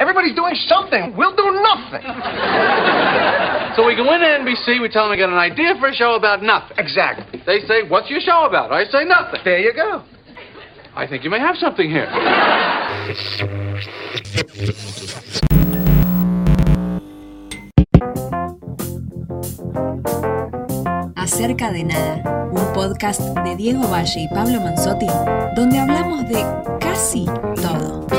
Everybody's doing something. We'll do nothing. So we go into NBC, we tell them we got an idea for a show about nothing. Exactly. They say, what's your show about? I say nothing. There you go. I think you may have something here. Acerca de Nada, un podcast de Diego Valle y Pablo Manzotti, donde hablamos de casi todo.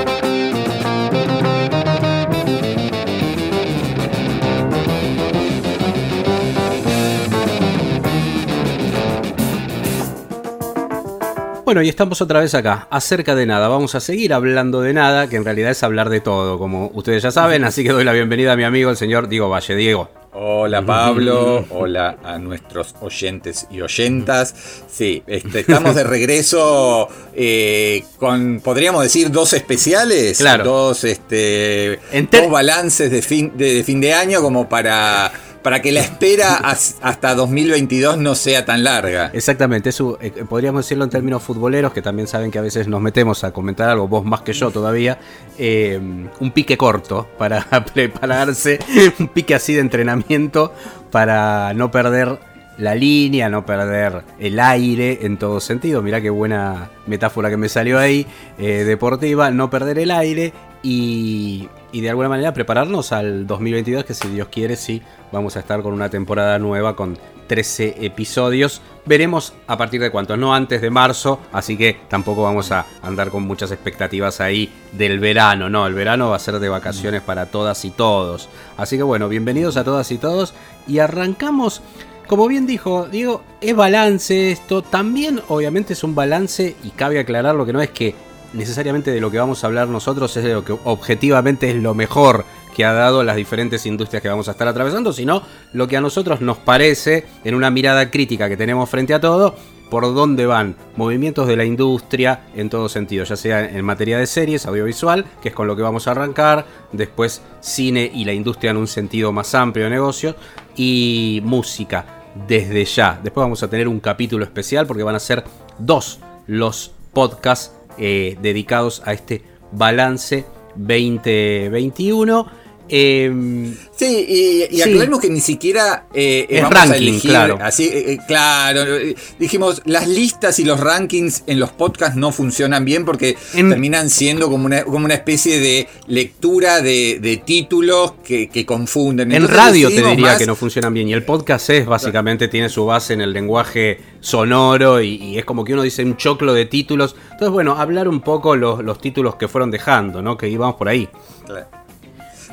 Bueno, y estamos otra vez acá, acerca de nada. Vamos a seguir hablando de nada, que en realidad es hablar de todo, como ustedes ya saben. Así que doy la bienvenida a mi amigo, el señor Diego Valle. Diego. Hola Pablo, hola a nuestros oyentes y oyentas. Sí, este, estamos de regreso eh, con, podríamos decir, dos especiales, Claro. dos, este, dos balances de fin de, de fin de año como para, para que la espera as- hasta 2022 no sea tan larga. Exactamente, eh, podríamos decirlo en términos futboleros, que también saben que a veces nos metemos a comentar algo, vos más que yo todavía, eh, un pique corto para prepararse, un pique así de entrenamiento para no perder la línea, no perder el aire en todo sentido. Mirá qué buena metáfora que me salió ahí, eh, deportiva, no perder el aire y, y de alguna manera prepararnos al 2022, que si Dios quiere, sí, vamos a estar con una temporada nueva con 13 episodios. Veremos a partir de cuánto, no antes de marzo, así que tampoco vamos a andar con muchas expectativas ahí del verano, no, el verano va a ser de vacaciones para todas y todos. Así que bueno, bienvenidos a todas y todos y arrancamos, como bien dijo Diego, es balance esto, también obviamente es un balance y cabe aclarar lo que no es que necesariamente de lo que vamos a hablar nosotros es de lo que objetivamente es lo mejor que ha dado las diferentes industrias que vamos a estar atravesando, sino lo que a nosotros nos parece en una mirada crítica que tenemos frente a todo, por dónde van movimientos de la industria en todo sentido, ya sea en materia de series, audiovisual, que es con lo que vamos a arrancar, después cine y la industria en un sentido más amplio de negocio, y música desde ya. Después vamos a tener un capítulo especial porque van a ser dos los podcasts eh, dedicados a este balance 2021. Em, Sí, y, y Sí. aclaremos que ni siquiera eh, Es vamos a ranking, elegir claro. así, eh, eh, claro. eh, Dijimos, las listas y los rankings en los podcasts no funcionan bien porque En- terminan siendo como una, como una especie de lectura de, de títulos que, que confunden. en radio te diría más- que no funcionan bien. Y el podcast es básicamente, tiene su base en el lenguaje sonoro y, y es como que uno dice un choclo de títulos. Entonces, bueno, hablar un poco los, los títulos que fueron dejando, ¿no? Que íbamos por ahí. Claro.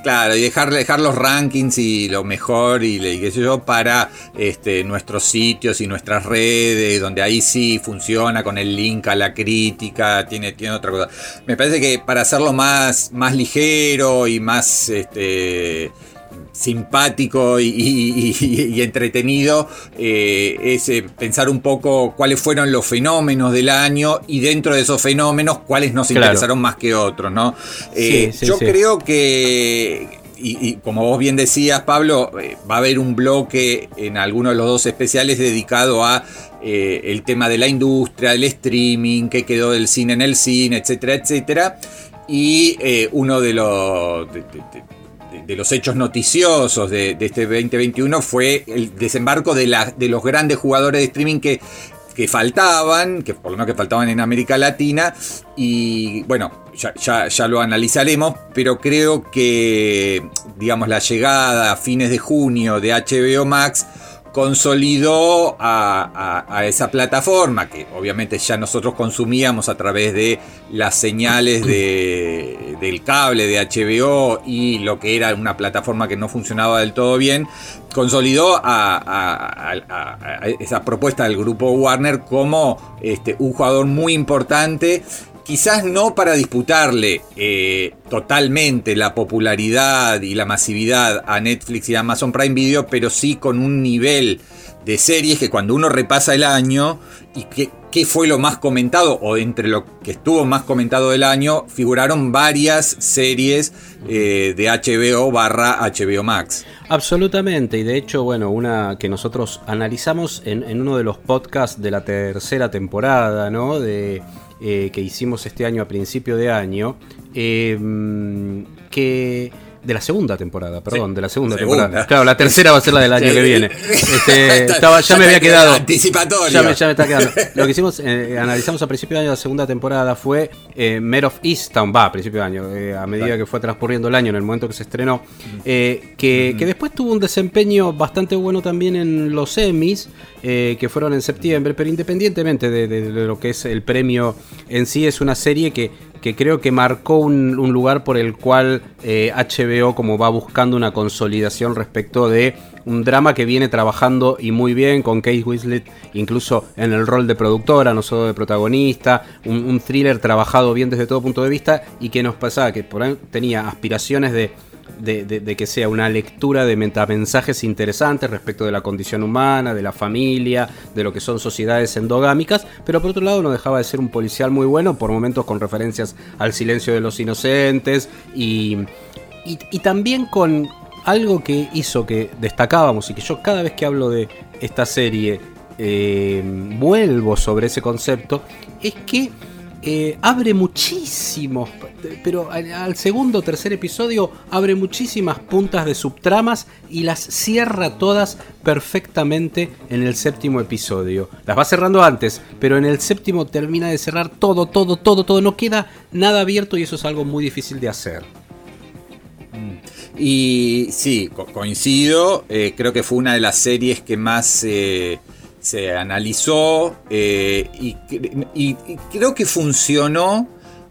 Claro, y dejar, dejar los rankings y lo mejor y, y qué yo para este, nuestros sitios y nuestras redes, donde ahí sí funciona con el link a la crítica, tiene, tiene otra cosa. Me parece que para hacerlo más, más ligero y más este, simpático y, y- y- y entretenido eh, es eh, pensar un poco cuáles fueron los fenómenos del año y dentro de esos fenómenos cuáles nos Claro. interesaron más que otros, ¿no? Eh, Sí, sí, yo sí. creo que, y, y como vos bien decías, Pablo, eh, va a haber un bloque en alguno de los dos especiales dedicado a eh, el tema de la industria, el streaming, qué quedó del cine en el cine, etcétera, etcétera. Y eh, uno de los, de, de- de- los hechos noticiosos de, de este 2021 fue el desembarco de, la- de los grandes jugadores de streaming que, que faltaban, que por lo menos que faltaban en América Latina, y bueno, ya- ya lo analizaremos, pero creo que, digamos, la llegada a fines de junio de HBO Max consolidó a, esa plataforma que obviamente ya nosotros consumíamos a través de las señales de- del cable de HBO y lo que era una plataforma que no funcionaba del todo bien, consolidó a esa propuesta del grupo Warner como este, un jugador muy importante quizás no para disputarle eh, totalmente la popularidad y la masividad a Netflix y Amazon Prime Video, pero sí con un nivel de series que cuando uno repasa el año y que qué fue lo más comentado o entre lo que estuvo más comentado del año, figuraron varias series eh, de HBO barra HBO Max. Absolutamente, y de hecho, bueno, una que nosotros analizamos en, en uno de los podcasts de la tercera temporada, ¿no? De eh, que hicimos este año a principio de año, eh, que de la segunda temporada, perdón, Sí, de la segunda, segunda. temporada. Claro, la tercera va a ser la del año Sí. que viene. Este, estaba- ya ya me había queda quedado. anticipatorio. Ya me, ya me está quedando. Lo que hicimos, eh, analizamos a principio de año la segunda temporada fue eh, Mare of Easttown, va, a principio de año, eh, a medida que fue transcurriendo el año, en el momento que se estrenó, eh, que, que después tuvo un desempeño bastante bueno también en los Emmys, eh, que fueron en septiembre, pero independientemente de, de- de lo que es el premio en sí, es una serie que, que creo que marcó un, lugar por el cual eh, HBO como va buscando una consolidación respecto de un drama que viene trabajando y muy bien con Kate Winslet incluso en el rol de productora, no solo de protagonista, un, un thriller trabajado bien desde todo punto de vista y que nos pasaba que por ahí tenía aspiraciones de, de, que sea una lectura de metamensajes interesantes respecto de la condición humana, de la familia, de lo que son sociedades endogámicas, pero por otro lado no dejaba de ser un policial muy bueno, por momentos con referencias al silencio de los inocentes y, y, y también con algo que hizo que destacábamos y que yo cada vez que hablo de esta serie eh, vuelvo sobre ese concepto, es que eh, abre muchísimos, pero al, segundo o tercer episodio abre muchísimas puntas de subtramas y las cierra todas perfectamente en el séptimo episodio. Las va cerrando antes, pero en el séptimo termina de cerrar todo, todo, todo, todo. No queda nada abierto y eso es algo muy difícil de hacer. Y sí, co- coincido. eh, creo que fue una de las series que más eh, se analizó eh, y, cre- y- y creo que funcionó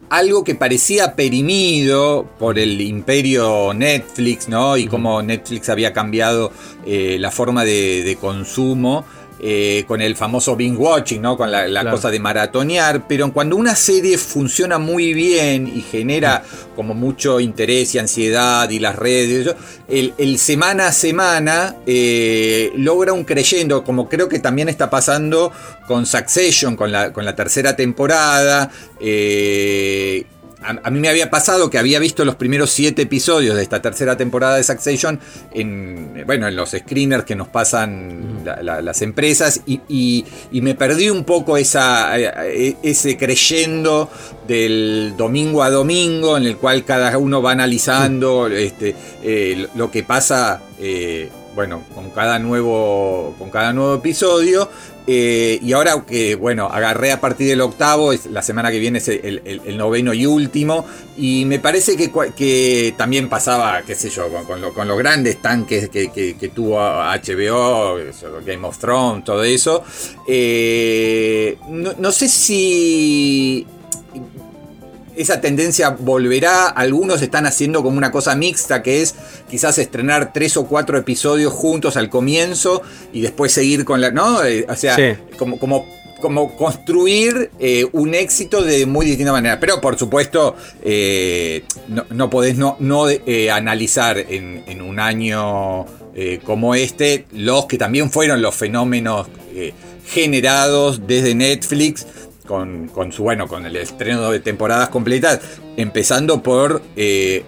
algo que parecía perimido por el imperio Netflix, ¿no? Y cómo Netflix había cambiado eh, la forma de, de consumo. Eh, con el famoso binge watching, ¿no? Con la, la Claro. cosa de maratonear, pero cuando una serie funciona muy bien y genera como mucho interés y ansiedad y las redes, el semana a semana eh, logra un creyendo, como creo que también está pasando con Succession, con la, con la tercera temporada. eh, a, a mí me había pasado que había visto los primeros siete episodios de esta tercera temporada de Succession en, bueno, en los screeners que nos pasan la- la- las empresas y, y- y me perdí un poco esa, eh, ese creyendo del domingo a domingo en el cual cada uno va analizando este, eh, lo que pasa. eh, bueno, con cada nuevo, con cada nuevo episodio. Eh, y ahora que, bueno, agarré a partir del octavo, es, la semana que viene es el, noveno y último. Y me parece que, también pasaba, qué sé yo, con, lo- con los grandes tanques que, tuvo HBO, Game of Thrones, todo eso. Eh, no sé si esa tendencia volverá. Algunos están haciendo como una cosa mixta, que es quizás estrenar tres o cuatro episodios juntos al comienzo y después seguir con la. ¿No? Eh, O sea, Sí. como, como, como construir eh, un éxito de muy distinta manera. Pero por supuesto, eh, no, no podés no, no eh, analizar en, en un año como este los que también fueron los fenómenos generados desde Netflix con, con su bueno con el estreno de temporadas completas empezando por eh,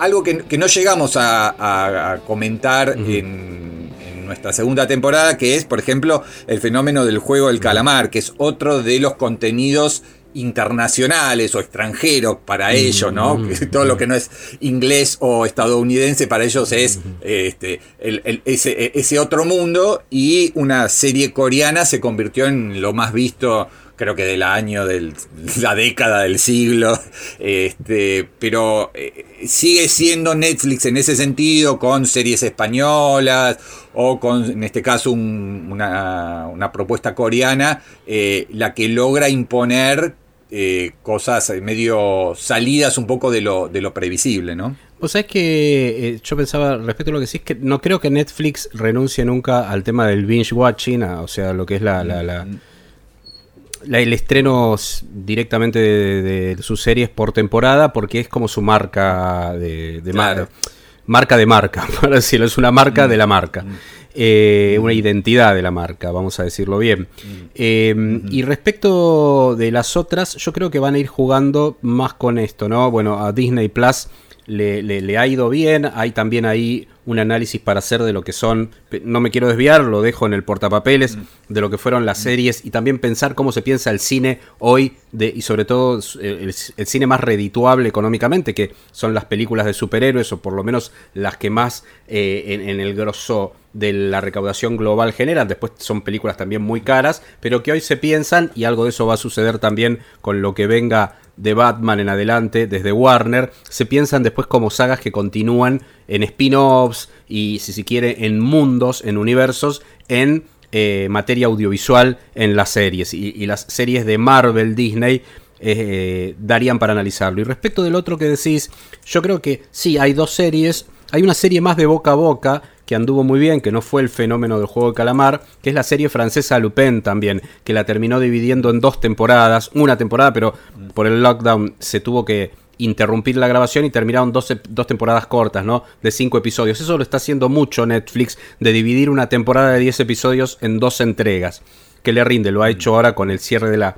algo que, que no llegamos a, a- a comentar en, en nuestra segunda temporada, que es, por ejemplo, el fenómeno del juego del calamar, que es otro de los contenidos internacionales o extranjeros para ellos, ¿no? Todo lo que no es inglés o estadounidense para ellos es este, el- el- ese, ese otro mundo y una serie coreana se convirtió en lo más visto creo que del año, de la década del siglo, este, pero eh, sigue siendo Netflix en ese sentido, con series españolas o con, en este caso, un- una, una propuesta coreana, eh, la que logra imponer eh, cosas medio salidas un poco de lo, de lo previsible, ¿no? O sea, es que eh, yo pensaba respecto a lo que decís, que no creo que Netflix renuncie nunca al tema del binge watching, o sea, lo que es la, la- la- la- el estreno directamente de, de sus series por temporada, porque es como su marca de, de mar- marca de marca, por decirlo, es una marca de la marca. Eh, una identidad de la marca, vamos a decirlo bien. Eh, Y respecto de las otras, yo creo que van a ir jugando más con esto, ¿no? Bueno, a Disney Plus le, le- le ha ido bien, hay también ahí un análisis para hacer de lo que son, no me quiero desviar, lo dejo en el portapapeles, de lo que fueron las series y también pensar cómo se piensa el cine hoy de, y sobre todo el, cine más redituable económicamente, que son las películas de superhéroes o por lo menos las que más eh, en, en el grosso de la recaudación global generan. Después son películas también muy caras, pero que hoy se piensan y algo de eso va a suceder también con lo que venga de Batman en adelante desde Warner, se piensan después como sagas que continúan en spin-offs y si se quiere en mundos, en universos, en eh, materia audiovisual en las series. Y, las series de Marvel, Disney, eh, darían para analizarlo. Y respecto del otro que decís, yo creo que sí, hay dos series. Hay una serie más de boca a boca que anduvo muy bien, que no fue el fenómeno del juego de calamar, que es la serie francesa Lupin también, que la terminó dividiendo en dos temporadas, una temporada, pero por el lockdown se tuvo que interrumpir la grabación y terminaron dos, dos, temporadas cortas, ¿no? De cinco episodios. Eso lo está haciendo mucho Netflix, de dividir una temporada de 10 episodios en dos entregas. Que le rinde, lo ha hecho ahora con el cierre de la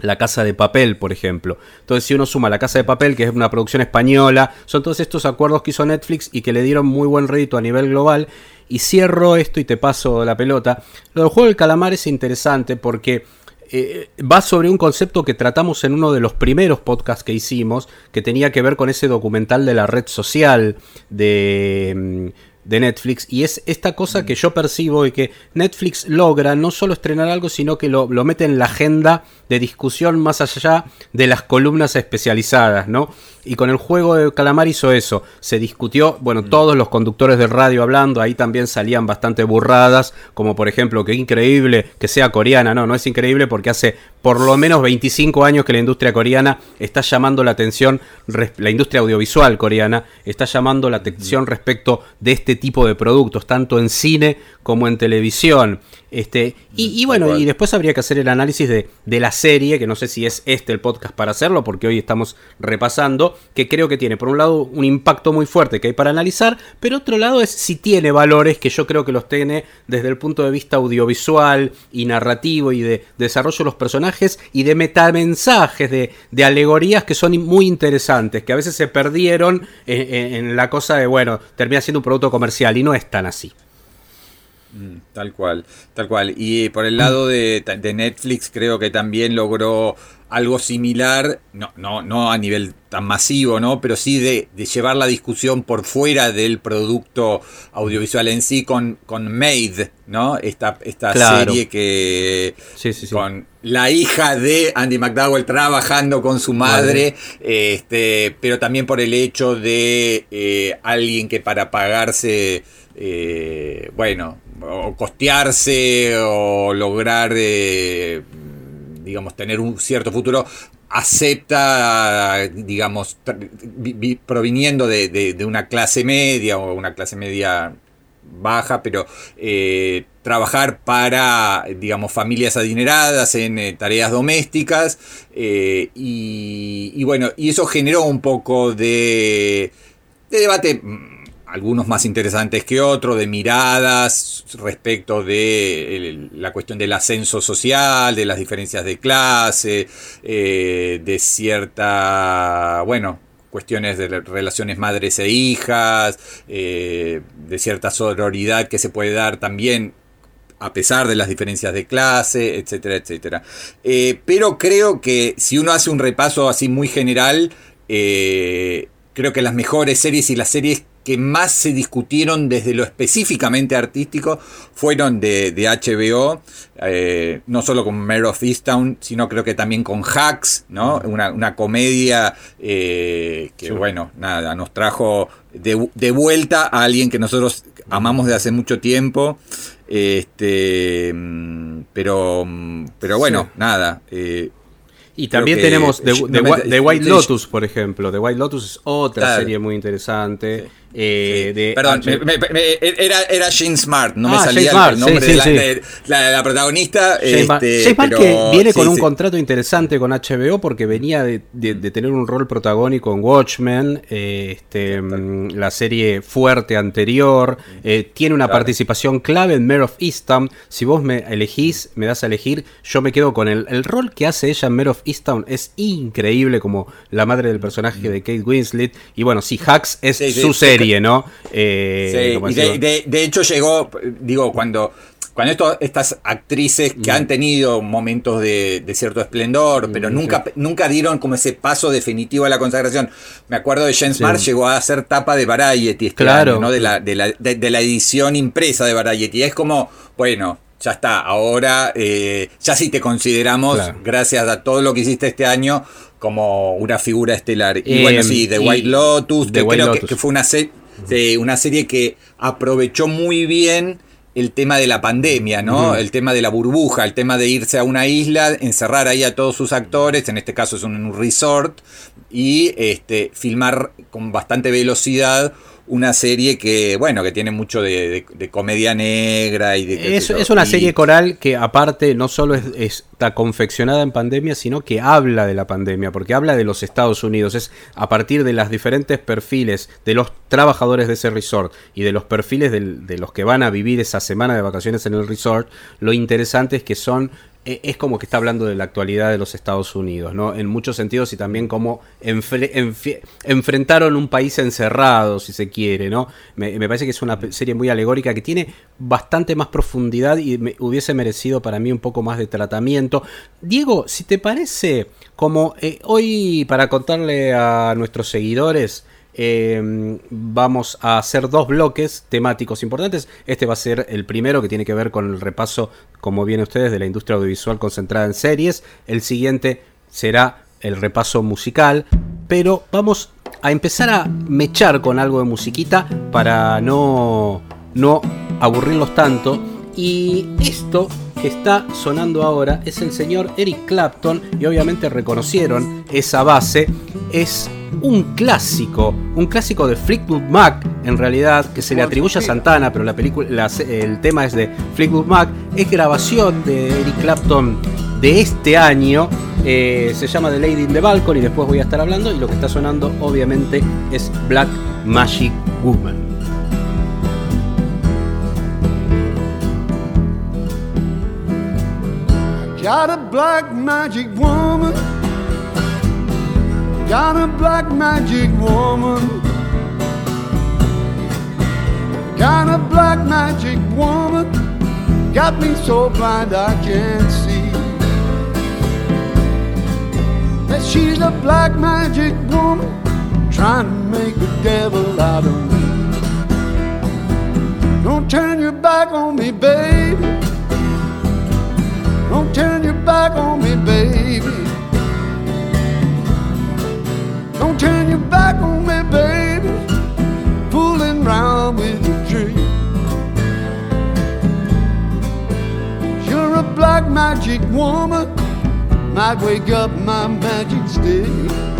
la Casa de Papel, por ejemplo. Entonces, si uno suma La Casa de Papel, que es una producción española, son todos estos acuerdos que hizo Netflix y que le dieron muy buen rédito a nivel global. Y cierro esto y te paso la pelota. Lo del juego del calamar es interesante porque eh, va sobre un concepto que tratamos en uno de los primeros podcasts que hicimos, que tenía que ver con ese documental de la red social de mm, de Netflix y es esta cosa que yo percibo y que Netflix logra no solo estrenar algo, sino que lo, lo, mete en la agenda de discusión más allá de las columnas especializadas, ¿no? Y con el juego de Calamar hizo eso, se discutió, bueno, mm. todos los conductores de radio hablando, ahí también salían bastante burradas, como por ejemplo, que increíble que sea coreana, no, no es increíble porque hace por lo menos 25 años que la industria coreana está llamando la atención, la industria audiovisual coreana está llamando la atención respecto de este tipo de productos, tanto en cine como en televisión. Este, y, bueno, y después habría que hacer el análisis de, de, la serie, que no sé si es este el podcast para hacerlo, porque hoy estamos repasando, que creo que tiene, por un lado, un impacto muy fuerte que hay para analizar, pero otro lado es si tiene valores, que yo creo que los tiene desde el punto de vista audiovisual y narrativo y de, desarrollo de los personajes y de metamensajes, de, de, alegorías que son muy interesantes, que a veces se perdieron en, en la cosa de, bueno, termina siendo un producto comercial y no es tan así. Mm, tal cual, tal cual. Y por el lado de, Netflix creo que también logró algo similar, no, no, no a nivel tan masivo, ¿no? Pero sí de, llevar la discusión por fuera del producto audiovisual en sí con, con Made, ¿no? Esta, esta serie que con la hija de Andy McDowell trabajando con su madre, este, pero también por el hecho de eh, alguien que para pagarse eh, bueno, o costearse o lograr, eh, digamos, tener un cierto futuro, acepta, digamos, proviniendo de, una clase media o una clase media baja, pero eh, trabajar para, digamos, familias adineradas en tareas domésticas. y, bueno, y eso generó un poco de, de debate algunos más interesantes que otros, de miradas respecto de la cuestión del ascenso social, de las diferencias de clase, eh, de cierta, bueno, cuestiones de relaciones madres e hijas, eh, de cierta sororidad que se puede dar también a pesar de las diferencias de clase, etcétera, etcétera. Eh, pero creo que si uno hace un repaso así muy general, creo que las mejores series y las series que más se discutieron desde lo específicamente artístico fueron de, HBO, eh, no solo con Mare of Easttown, sino creo que también con Hacks, ¿no? una, comedia eh, que, bueno, nada, nos trajo de, vuelta a alguien que nosotros amamos de hace mucho tiempo. Este, pero, pero bueno, nada. Eh, y también tenemos The, White Lotus, por ejemplo. The White Lotus es otra serie muy interesante. Eh, Perdón, era, era Jane Smart, no me ah, salía el nombre de, la, protagonista. Jane, este, Smart que viene con un contrato interesante con HBO porque venía de, tener un rol protagónico en Watchmen, este, mm, la serie fuerte anterior. Eh, tiene una participación clave en Mare of Easttown. Si vos me elegís, me das a elegir, yo me quedo con el, el rol que hace ella en Mare of Easttown. Es increíble como la madre del personaje de Kate Winslet. Y bueno, si Hacks es su serie serie, ¿no? Eh, sí, y de, de, hecho llegó, digo, cuando cuando esto, estas actrices que han tenido momentos de, cierto esplendor, pero nunca, nunca dieron como ese paso definitivo a la consagración. Me acuerdo de James Marsh llegó a ser tapa de Variety este claro. ¿no? De la, de, la, de, la edición impresa de Variety. Es como, bueno, ya está, ahora eh, ya sí te consideramos, gracias a todo lo que hiciste este año, como una figura estelar. Y bueno, em, sí, The White Lotus, que creo Que, fue una, una serie que aprovechó muy bien el tema de la pandemia, ¿no? El tema de la burbuja, el tema de irse a una isla, encerrar ahí a todos sus actores, en este caso es un, resort, y este, filmar con bastante velocidad una serie que, bueno, que tiene mucho de, comedia negra y de... Es, es una serie coral que aparte no solo está confeccionada en pandemia, sino que habla de la pandemia, porque habla de los Estados Unidos. Es a partir de los diferentes perfiles de los trabajadores de ese resort y de los perfiles de los que van a vivir esa semana de vacaciones en el resort, lo interesante es que son es como que está hablando de la actualidad de los Estados Unidos, ¿no? En muchos sentidos y también cómo enfrentaron un país encerrado, si se quiere, ¿no? Me, parece que es una serie muy alegórica que tiene bastante más profundidad y me hubiese merecido para mí un poco más de tratamiento. Diego, si te parece, como eh, hoy para contarle a nuestros seguidores, Em, vamos a hacer dos bloques temáticos importantes. Este va a ser el primero que tiene que ver con el repaso, como vienen ustedes, de la industria audiovisual concentrada en series. El siguiente será el repaso musical. Pero vamos a empezar a mechar con algo de musiquita para no, no aburrirlos tanto. Y esto que está sonando ahora es el señor Eric Clapton y obviamente reconocieron esa base. Es un clásico, un clásico de Fleetwood Mac, en realidad, que se le atribuye a Santana, pero la película, el tema es de Fleetwood Mac, es grabación de Eric Clapton de este año. Eh, se llama The Lady in the Balcony y después voy a estar hablando. Y lo que está sonando, obviamente, es Black Magic Woman. Got a black magic woman. Got a black magic woman. Got a black magic woman. Got me so blind I can't see. That she's a black magic woman trying to make the devil out of me. Don't turn your back on me, baby. Don't turn your back on me, baby. Don't turn your back on me, baby. Fooling round with your dream. You're a black magic woman. Might wake up my magic stick.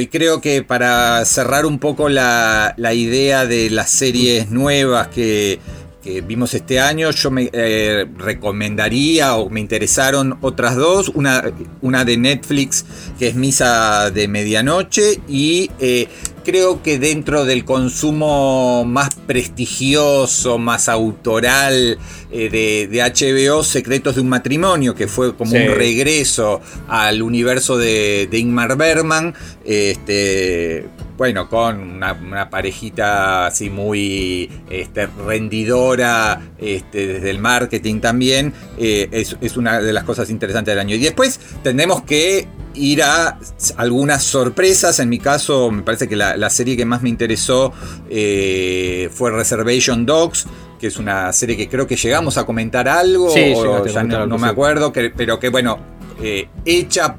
Y creo que para cerrar un poco la, la idea de las series nuevas que, que vimos este año, yo me eh, recomendaría o me interesaron otras dos, una, una de Netflix que es Misa de Medianoche y eh, creo que dentro del consumo más prestigioso, más autoral eh, de, HBO, Secretos de un matrimonio, que fue como un regreso al universo de, Ingmar Bergman, este, bueno, con una, parejita así muy este, rendidora este, desde el marketing también, eh, es, es una de las cosas interesantes del año. Y después tenemos que ir a algunas sorpresas. En mi caso, me parece que la, serie que más me interesó eh, fue Reservation Dogs, que es una serie que creo que llegamos a comentar algo, ya no, me acuerdo, pero que bueno, eh, hecha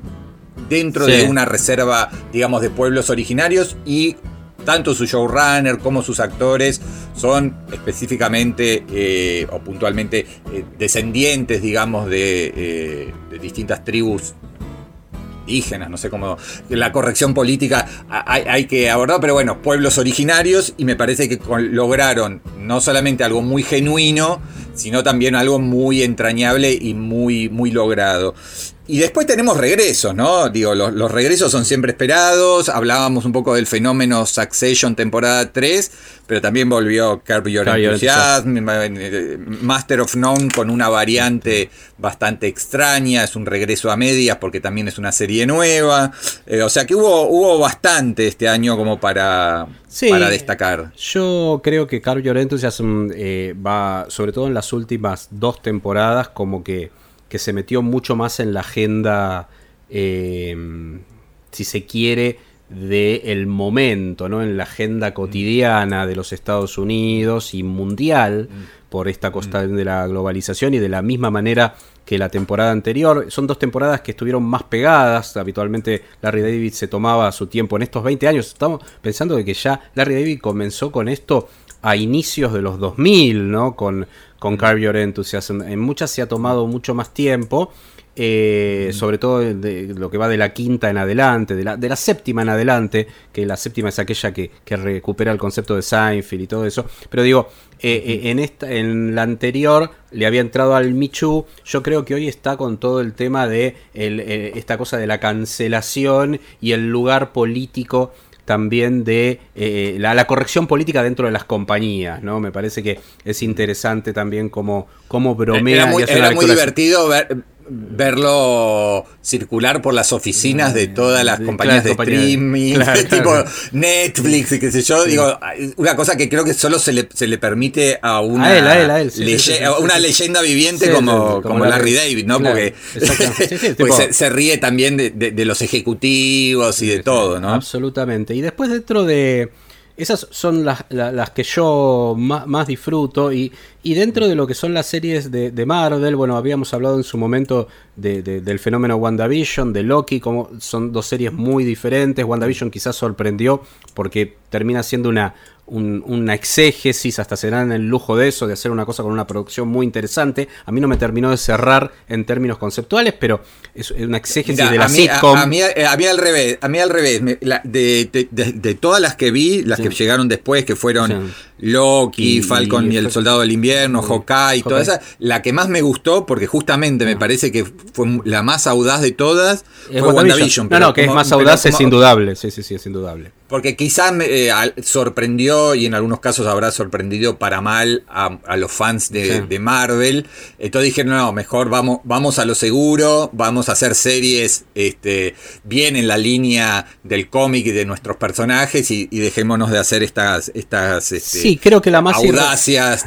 dentro de una reserva, digamos, de pueblos originarios y tanto su showrunner como sus actores son específicamente eh, o puntualmente descendientes, digamos, de, de distintas tribus indígenas, no sé cómo, la corrección política hay, que abordar, pero bueno, pueblos originarios y me parece que lograron no solamente algo muy genuino, sino también algo muy entrañable y muy, muy logrado. Y después tenemos regresos, ¿no? Digo, los, regresos son siempre esperados. Hablábamos un poco del fenómeno Succession temporada 3, pero también volvió Curb Your Enthusiasm, eh, Master of None con una variante bastante extraña. Es un regreso a medias porque también es una serie nueva. Eh, o sea que hubo, hubo bastante este año como para, para destacar. Yo creo que Curb Your Enthusiasm eh, va, sobre todo en las últimas dos temporadas, como que que se metió mucho más en la agenda, eh, si se quiere, del momento, ¿no? En la agenda cotidiana de los Estados Unidos y mundial mm. por esta costa mm. de la globalización y de la misma manera que la temporada anterior. Son dos temporadas que estuvieron más pegadas. Habitualmente Larry David se tomaba su tiempo en estos 20 años. Estamos pensando de que ya Larry David comenzó con esto a inicios de los 2000, ¿no? Con, con Carve Your Enthusiasm. En muchas se ha tomado mucho más tiempo. Eh, sobre todo de, lo que va de la quinta en adelante, de la, de la séptima en adelante, que la séptima es aquella que, recupera el concepto de Seinfeld y todo eso. Pero digo, eh, eh, en, esta, en la anterior le había entrado al Michu, yo creo que hoy está con todo el tema de esta cosa de la cancelación y el lugar político también de eh, la, corrección política dentro de las compañías, ¿no? Me parece que es interesante también cómo, cómo bromea. Era muy, era muy divertido ver, verlo circular por las oficinas de todas las compañías de streaming, tipo Netflix y qué sé yo. Digo, una cosa que creo que solo se le, se le permite a una, una leyenda viviente como, como, Larry David, ¿no? Porque se, ríe también de, de, los ejecutivos y de todo, ¿no? Absolutamente. Y después dentro de esas son las, las, que yo más, disfruto y, y, dentro de lo que son las series de, Marvel, bueno, habíamos hablado en su momento de, del fenómeno WandaVision, de Loki, como son dos series muy diferentes. WandaVision quizás sorprendió porque termina siendo una, una exégesis, hasta se dan el lujo de eso, de hacer una cosa con una producción muy interesante. A mí no me terminó de cerrar en términos conceptuales, pero es una exégesis de la sitcom. A, mí, al revés, a mí al revés. de, todas las que vi, las que llegaron después, que fueron Loki, Falcon y, el Soldado del Invierno, Hawkeye, y toda esa, la que más me gustó, porque justamente me parece que fue la más audaz de todas, fue WandaVision. no, no, que es más audaz es indudable, sí, sí, sí, es indudable. Porque quizás me eh, sorprendió, y en algunos casos habrá sorprendido para mal a, los fans de, Marvel. Entonces dije, no, mejor vamos, vamos a lo seguro, vamos a hacer series este, bien en la línea del cómic y de nuestros personajes y, dejémonos de hacer estas, estas este, sí, creo que la más audacias.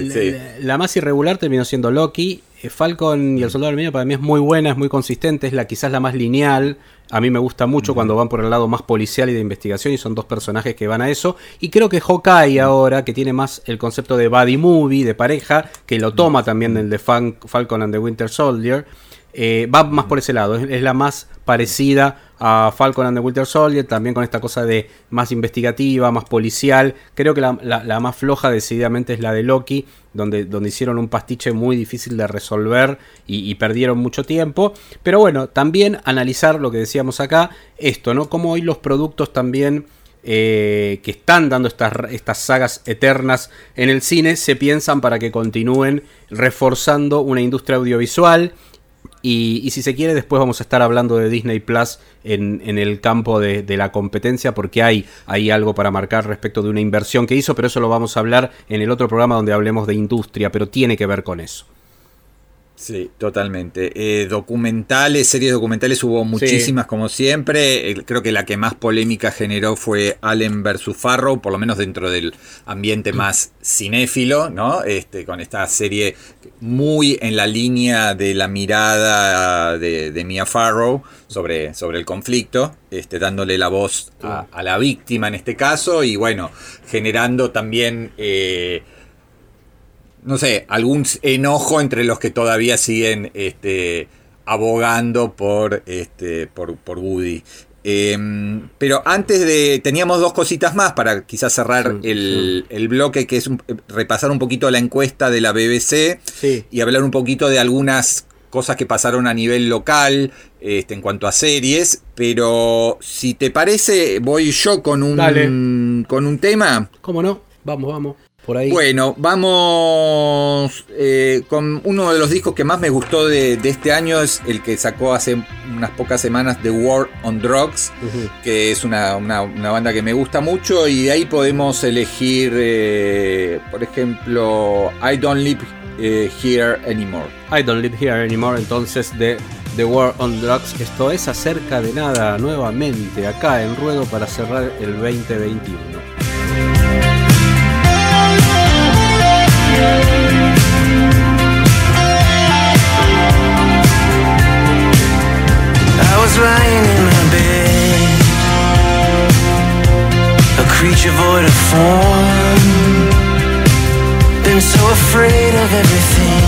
la, más irregular terminó siendo Loki. Eh, Falcon y el Soldado del Medio para mí es muy buena, es muy consistente, es la quizás la más lineal. A mí me gusta mucho cuando van por el lado más policial y de investigación y son dos personajes que van a eso. Y creo que Hawkeye ahora, que tiene más el concepto de buddy movie, de pareja, que lo toma también del de Falcon and the Winter Soldier, eh, va más por ese lado. Es, la más parecida a Falcon and the Winter Soldier, también con esta cosa de más investigativa, más policial. Creo que la, más floja decididamente es la de Loki, donde, donde hicieron un pastiche muy difícil de resolver y, perdieron mucho tiempo. Pero bueno, también analizar lo que decíamos acá, esto, ¿no? Como hoy los productos también... Eh, que están dando estas, estas sagas eternas en el cine se piensan para que continúen reforzando una industria audiovisual Y, y si se quiere, después vamos a estar hablando de Disney Plus en, el campo de, de la competencia, porque hay, hay algo para marcar respecto de una inversión que hizo, pero eso lo vamos a hablar en el otro programa donde hablemos de industria, pero tiene que ver con eso. Sí, totalmente. Eh, documentales, series documentales hubo muchísimas como siempre. Eh, creo que la que más polémica generó fue Allen vs. Farrow, por lo menos dentro del ambiente más cinéfilo, ¿no? Este, con esta serie muy en la línea de la mirada de, de Mia Farrow sobre, sobre el conflicto, este, dándole la voz a, a la víctima en este caso y bueno, generando también... eh, no sé, algún enojo entre los que todavía siguen este, abogando por, este, por, por Woody. Eh, pero antes de. Teníamos dos cositas más para quizás cerrar Sí, el, el bloque, que es un- repasar un poquito la encuesta de la BBC Sí. y hablar un poquito de algunas cosas que pasaron a nivel local este, en cuanto a series. Pero si te parece, voy yo con un, Dale. con un tema. ¿Cómo no? Vamos, vamos. Por ahí. Bueno, vamos eh, con uno de los discos que más me gustó de, de este año, es el que sacó hace unas pocas semanas, The War on Drugs, que es una, una- una banda que me gusta mucho y de ahí podemos elegir, eh, por ejemplo, I Don't Live eh, Here Anymore. I don't live here anymore, entonces de The War on Drugs. Esto es acerca de nada nuevamente acá en Ruedo para cerrar el 2021. Creature void of form. Been so afraid of everything.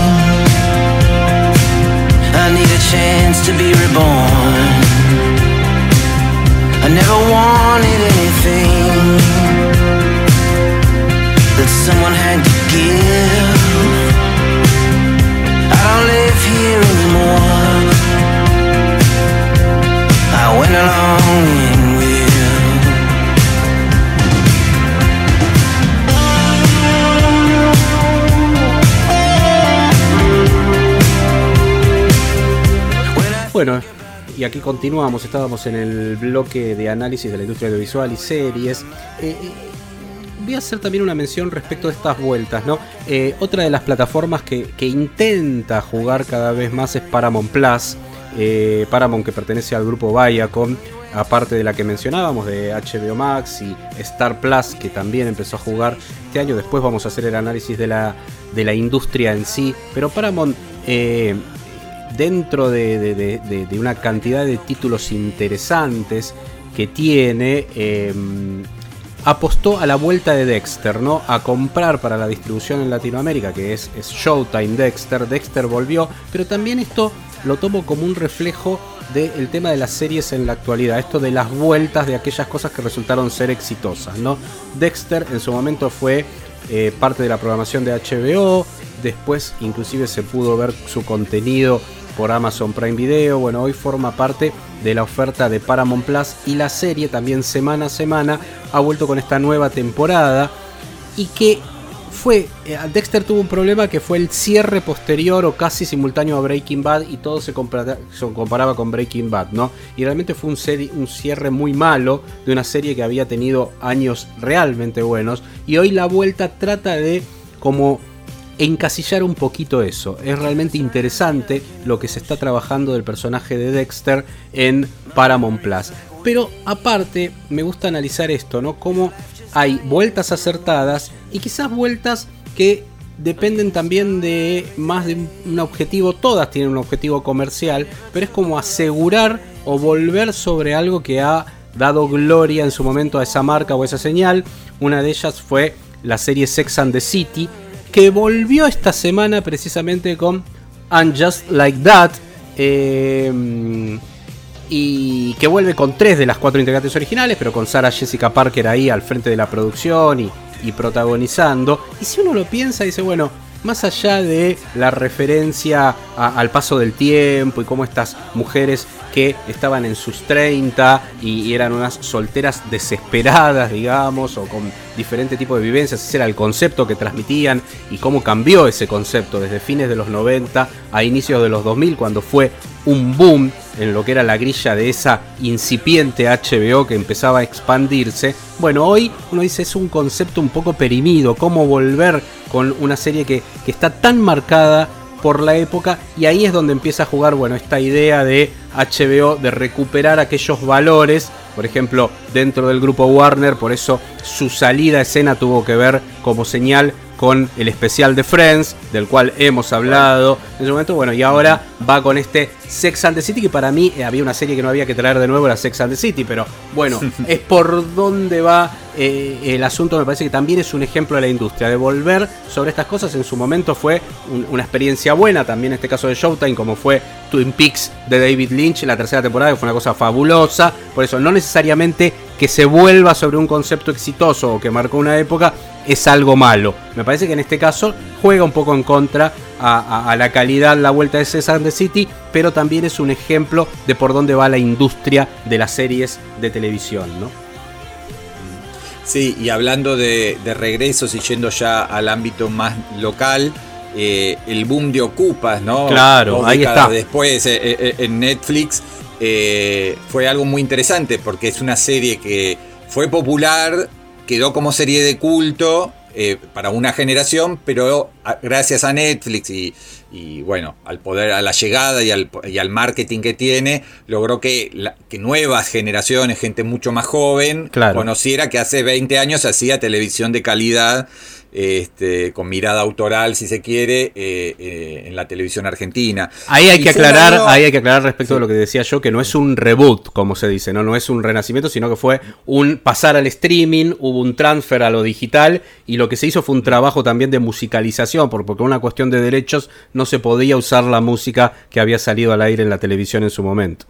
I need a chance to be reborn. I never wanted anything y aquí continuamos, estábamos en el bloque de análisis de la industria audiovisual y series. Eh, eh, voy a hacer también una mención respecto de estas vueltas, ¿no? Eh, otra de las plataformas que, intenta jugar cada vez más es Paramount Plus. Paramount que pertenece al grupo Viacom, aparte de la que mencionábamos de HBO Max y Star Plus que también empezó a jugar este año. Después vamos a hacer el análisis de la, de la industria en sí, pero Paramount dentro de, una cantidad de títulos interesantes que tiene, eh, apostó a la vuelta de Dexter, ¿no? A comprar para la distribución en Latinoamérica, que es, es Showtime Dexter. Dexter volvió, pero también esto lo tomo como un reflejo del tema de las series en la actualidad, esto de las vueltas de aquellas cosas que resultaron ser exitosas, ¿no? Dexter en su momento fue eh, parte de la programación de HBO, después inclusive se pudo ver su contenido por Amazon Prime Video, bueno, hoy forma parte de la oferta de Paramount Plus y la serie también semana a semana ha vuelto con esta nueva temporada y que fue, eh, Dexter tuvo un problema que fue el cierre posterior o casi simultáneo a Breaking Bad y todo se, compara- se comparaba con Breaking Bad, ¿no? Y realmente fue un, un cierre muy malo de una serie que había tenido años realmente buenos y hoy la vuelta trata de como encasillar un poquito eso. Es realmente interesante lo que se está trabajando del personaje de Dexter en Paramount Plus. Pero aparte, me gusta analizar esto, ¿no? Cómo hay vueltas acertadas y quizás vueltas que dependen también de más de un- objetivo. Todas tienen un objetivo comercial, pero es como asegurar o volver sobre algo que ha dado gloria en su momento a esa marca o esa señal. Una de ellas fue la serie Sex and the City, que volvió esta semana precisamente con And Just Like That. eh, y que vuelve con tres de las cuatro integrantes originales, pero con Sarah Jessica Parker ahí al frente de la producción y, y protagonizando. Y si uno lo piensa, dice, bueno, más allá de la referencia al paso del tiempo y cómo estas mujeres que estaban en sus 30 y, eran unas solteras desesperadas, digamos, o con diferente tipo de vivencias. Ese era el concepto que transmitían y cómo cambió ese concepto desde fines de los 90 a inicios de los 2000, cuando fue un boom en lo que era la grilla de esa incipiente HBO que empezaba a expandirse. Bueno, hoy uno dice es un concepto un poco perimido, cómo volver con una serie que, que está tan marcada por la época y ahí es donde empieza a jugar bueno esta idea de HBO de recuperar aquellos valores. Por ejemplo dentro del grupo Warner por eso su salida a escena tuvo que ver como señal con el especial de Friends, del cual hemos hablado en ese momento. Bueno, y ahora va con este Sex and the City, que para mí eh, había una serie que no había que traer de nuevo, era Sex and the City, pero bueno, es por donde va eh, el asunto. Me parece que también es un ejemplo de la industria, de volver sobre estas cosas. En su momento fue un- una experiencia buena, también en este caso de Showtime, como fue Twin Peaks de David Lynch en la tercera temporada, que fue una cosa fabulosa. Por eso, no necesariamente que se vuelva sobre un concepto exitoso o que marcó una época es algo malo. Me parece que en este caso juega un poco en contra a, a- a la calidad, la vuelta de César de City, pero también es un ejemplo de por dónde va la industria de las series de televisión, ¿no? Sí, y hablando de, de regresos y yendo ya al ámbito más local, eh, el boom de Ocupas, ¿no? Claro, Dos ahí está. Después eh, eh, en Netflix fue algo muy interesante porque es una serie que fue popular, quedó como serie de culto eh, para una generación, pero a- gracias a Netflix y, y, bueno, al poder, a la llegada y al, y al marketing que tiene, logró que, la- que nuevas generaciones, gente mucho más joven, Claro. conociera que hace 20 años hacía televisión de calidad. Este, con mirada autoral, si se quiere, eh, eh, en la televisión argentina. Ahí hay Y que aclarar, ahí hay que aclarar respecto de lo que decía yo, que no es un reboot, como se dice, no, no es un renacimiento, sino que fue un pasar al streaming, hubo un transfer a lo digital y lo que se hizo fue un trabajo también de musicalización, por- porque una cuestión de derechos no se podía usar la música que había salido al aire en la televisión en su momento.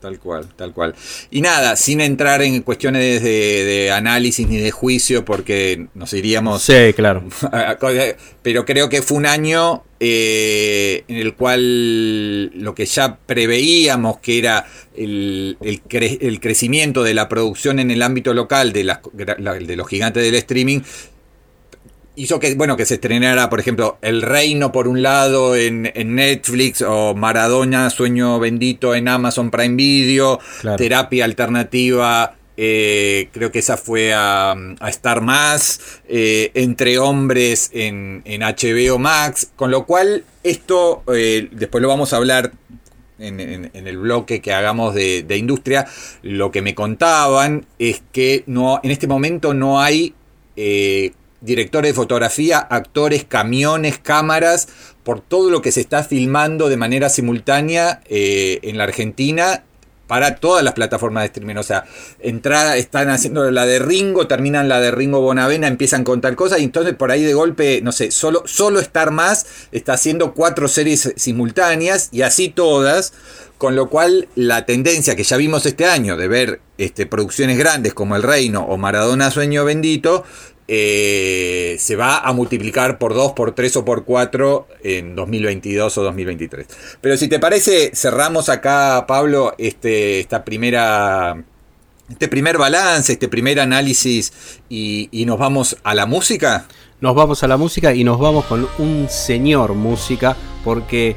Tal cual, tal cual. Y nada, sin entrar en cuestiones de, de análisis ni de juicio, porque nos iríamos Sí, claro. Pero creo que fue un año eh, en el cual lo que ya preveíamos que era el, el cre- el crecimiento de la producción en el ámbito local de, las- de los gigantes del streaming hizo que, bueno, que se estrenara, por ejemplo, El Reino por un lado en, en Netflix o Maradona, Sueño Bendito en Amazon Prime Video, Claro. Terapia Alternativa, eh, creo que esa fue a, a Star Más, eh, Entre Hombres en, en HBO Max, con lo cual esto, eh, después lo vamos a hablar en, en- en el bloque que hagamos de, de industria, lo que me contaban es que no, en este momento no hay directores de fotografía, actores, camiones, cámaras, por todo lo que se está filmando de manera simultánea eh, en la Argentina para todas las plataformas de streaming. O sea, entrada, están haciendo la de Ringo, terminan la de Ringo Bonavena, empiezan con tal cosa, y entonces por ahí de golpe, no sé, solo, solo Star Más está haciendo cuatro series simultáneas y así todas. Con lo cual, la tendencia que ya vimos este año de ver este, producciones grandes como El Reino o Maradona Sueño Bendito, eh, se va a multiplicar por 2, por 3 o por 4 en 2022 o 2023. Pero si te parece, cerramos acá, Pablo, este, esta primera, este primer balance, este primer análisis y, y nos vamos a la música. Nos vamos a la música y nos vamos con un señor música porque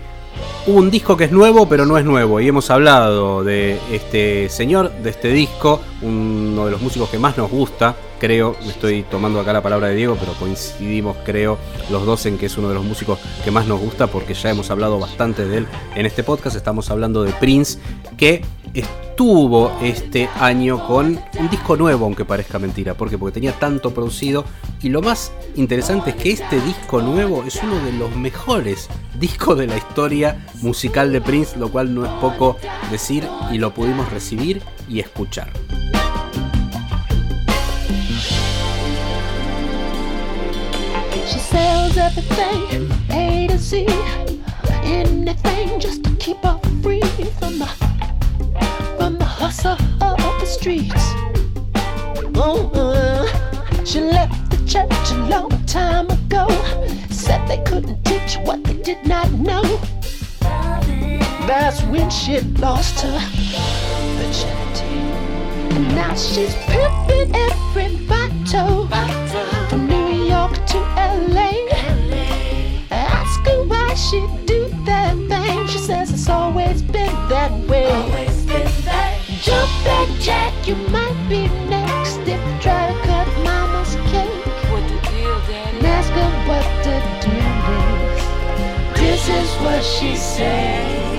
hubo un disco que es nuevo pero no es nuevo y hemos hablado de este señor, de este disco, uno de los músicos que más nos gusta, creo, estoy tomando acá la palabra de Diego, pero coincidimos creo los dos en que es uno de los músicos que más nos gusta porque ya hemos hablado bastante de él en este podcast, estamos hablando de Prince que estuvo este año con un disco nuevo, aunque parezca mentira. ¿Por qué? Porque tenía tanto producido. Y lo más interesante es que este disco nuevo es uno de los mejores discos de la historia musical de Prince, lo cual no es poco decir y lo pudimos recibir y escuchar. Sells everything A to Z, anything just to keep her free from the from the hustle of the streets. Uh-uh. She left the church a long time ago. Said they couldn't teach what they did not know. That's when she lost her virginity. And now she's pimping every bottle York to LA. Ask her why she do that thing. She says it's always been that way. Jump back, Jack, you might be next if you try to cut mama's cake. What the deal, Daddy? And ask her what the deal is. This is what she said.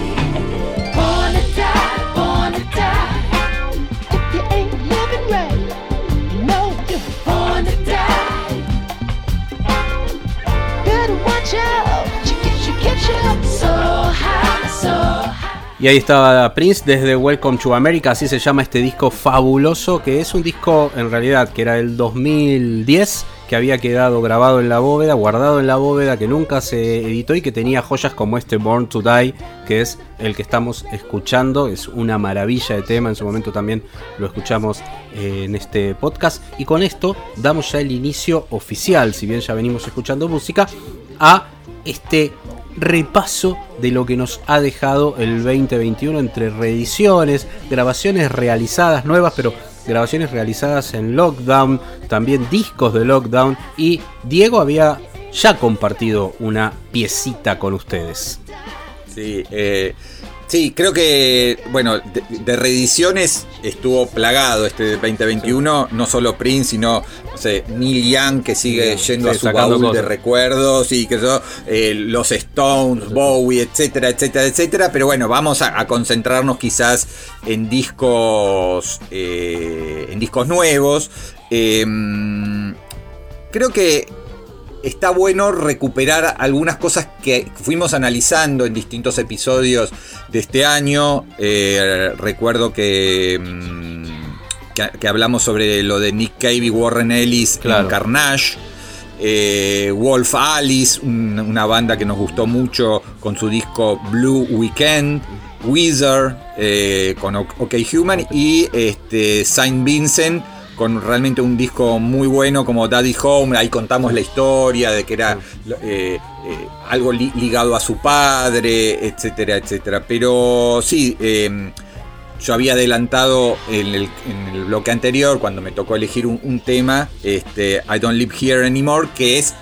Y ahí estaba Prince desde Welcome to America, así se llama este disco fabuloso, que es un disco en realidad que era del 2010, que había quedado grabado en la bóveda, guardado en la bóveda, que nunca se editó y que tenía joyas como este Born to Die, que es el que estamos escuchando, es una maravilla de tema, en su momento también lo escuchamos eh, en este podcast, y con esto damos ya el inicio oficial, si bien ya venimos escuchando música, a este repaso de lo que nos ha dejado el 2021 entre reediciones, grabaciones realizadas nuevas, pero grabaciones realizadas en lockdown, también discos de lockdown y Diego había ya compartido una piecita con ustedes. Sí, eh, sí, creo que, bueno, de, de reediciones estuvo plagado este 2021, no solo Prince, sino, no sé, Neil Young que sigue yendo Sí, a su baúl de cosas. recuerdos y que eso, eh, los Stones, Bowie, etcétera, etcétera, etcétera. Pero bueno, vamos a, a concentrarnos quizás en discos, eh, en discos nuevos. Eh, creo que está bueno recuperar algunas cosas que fuimos analizando en distintos episodios de este año. Eh, recuerdo que, mm, que, que hablamos sobre lo de Nick Cave y Warren Ellis Claro. en Carnage. Eh, Wolf Alice, un- una banda que nos gustó mucho con su disco Blue Weekend. Wizard eh, con OK Human y este, Saint Vincent con realmente un disco muy bueno como Daddy Home. Ahí contamos la historia de que era eh, eh, algo li- ligado a su padre, etcétera, etcétera. Pero sí, eh, yo había adelantado en el, en el bloque anterior, cuando me tocó elegir un, un tema, este, I Don't Live Here Anymore, que es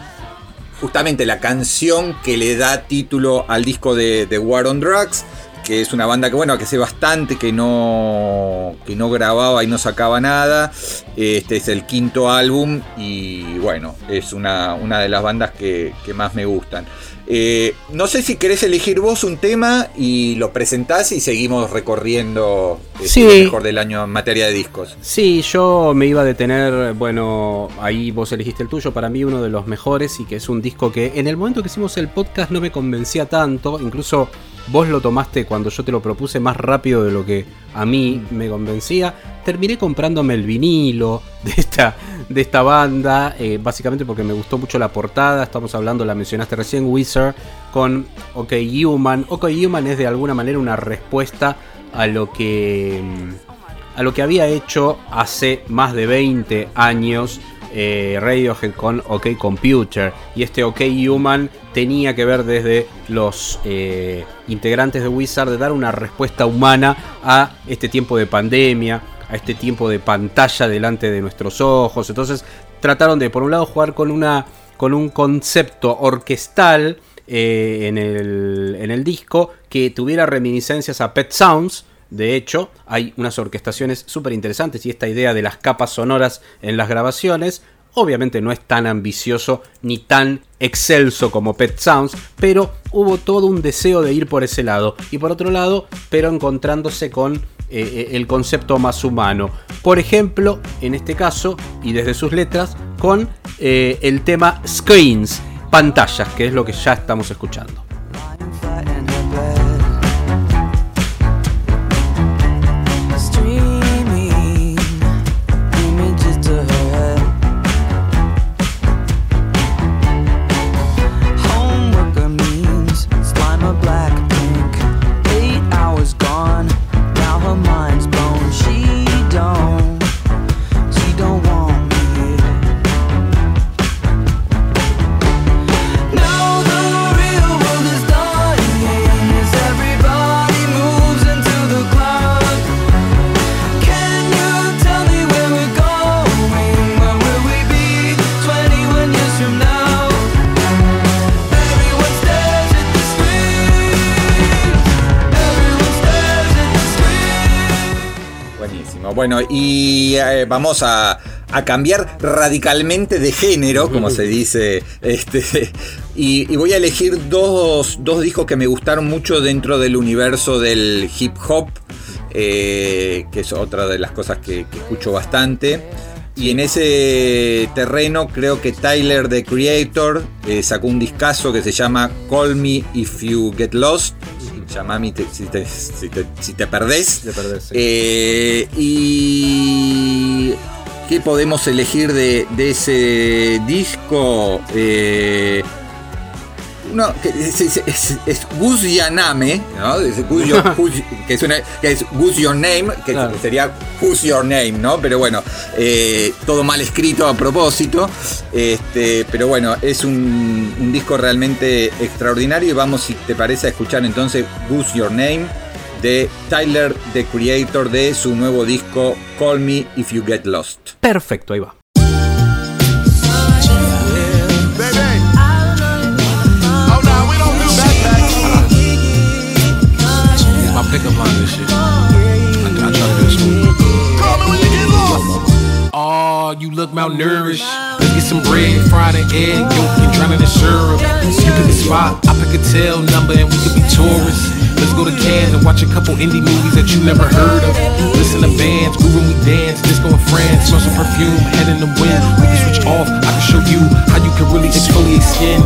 justamente la canción que le da título al disco de, de War on Drugs, que es una banda que bueno, que hace bastante que no, que no grababa y no sacaba nada. Este es el quinto álbum y bueno, es una, una de las bandas que, que más me gustan. Eh, no sé si querés elegir vos un tema y lo presentás y seguimos recorriendo este, Sí. lo mejor del año en materia de discos. Sí, yo me iba a detener, bueno, ahí vos elegiste el tuyo, para mí uno de los mejores y que es un disco que en el momento que hicimos el podcast no me convencía tanto, incluso vos lo tomaste cuando yo te lo propuse más rápido de lo que a mí me convencía. Terminé comprándome el vinilo de esta, de esta banda, eh, básicamente porque me gustó mucho la portada, estamos hablando, la mencionaste recién, Wizard, con OK Human. OK Human es de alguna manera una respuesta a lo que mm, a lo que había hecho hace más de 20 años eh, Radiohead con OK Computer. Y este OK Human tenía que ver desde los eh, integrantes de Wizard de dar una respuesta humana a este tiempo de pandemia, a este tiempo de pantalla delante de nuestros ojos. Entonces trataron de, por un lado, jugar con, una, con un concepto orquestal eh, en, el, en el disco que tuviera reminiscencias a Pet Sounds. De hecho, hay unas orquestaciones súper interesantes y esta idea de las capas sonoras en las grabaciones. Obviamente no es tan ambicioso ni tan excelso como Pet Sounds, pero hubo todo un deseo de ir por ese lado. Y por otro lado, pero encontrándose con eh, eh, el concepto más humano. Por ejemplo, en este caso, y desde sus letras, con eh, el tema Screens, pantallas, que es lo que ya estamos escuchando. Bueno, y eh, vamos a, a cambiar radicalmente de género, como se dice. Este, y, y voy a elegir dos, dos discos que me gustaron mucho dentro del universo del hip hop, eh, que es otra de las cosas que, que escucho bastante. Y en ese terreno creo que Tyler, the Creator, eh, sacó un discazo que se llama Call Me If You Get Lost. Llamame te- si, te, si, te, si te perdés. Te perdés, sí. Eh, y qué podemos elegir de, de ese disco. Eh, no, que es, es, es, es Who's Your Name, ¿no? Your- que, es una- que es Who's Your Name, que Claro. sería Who's Your Name, ¿no? Pero bueno, eh, todo mal escrito a propósito. Este, pero bueno, es un, un disco realmente extraordinario y vamos, si te parece, a escuchar entonces Who's Your Name de Tyler, the Creator, de su nuevo disco Call Me If You Get Lost. Perfecto, ahí va. Line shit. I, I it smooth. Call me when you get lost. Oh, you look malnourished. Let's get some bread, fried an egg, yolk, and drown it in syrup. You pick a spot, I pick a tail number, and we could be tourists. Let's go to Cannes and watch a couple indie movies that you never heard of. Listen to bands, groove when we dance, disco in France, smell some perfume, head in the wind. We can switch off, I can show you how you can really exfoliate skin.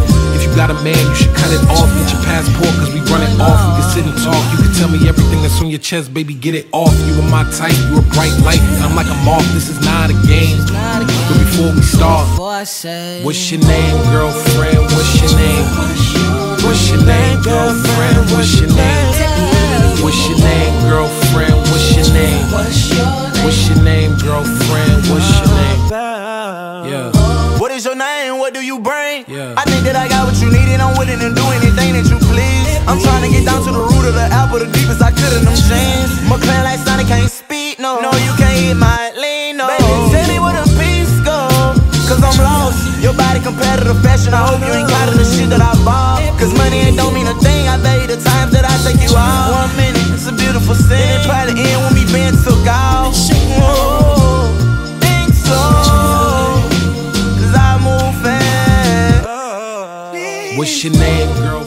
Got a man, you should cut it off. Get your passport, cause we run it off. We can sit and talk. You can tell me everything that's on your chest, baby, get it off. You are my type, you a bright light. I'm like a moth, this is not a game. But before we start, what's your name, girlfriend? What's your name? What's your name, girlfriend? What's your name? What's your name, girlfriend? What's your name? What's your name, girlfriend? What's your name? Yeah. What is your name? What do you bring? Yeah. I think that I got what you need and I'm willing to do anything that you please. I'm trying to get down to the root of the apple, the deepest I could in them jeans. My clan like Sonic can't speak, no. No, you can't hit my lean, no. Baby, tell me where the peace go. Cause I'm lost. Your body competitive to fashion. I hope you ain't caught of the shit that I bought. Cause money ain't don't mean a thing. I bet you the times that I take you out. One minute, it's a beautiful scene. It probably end when we been took off. Whoa,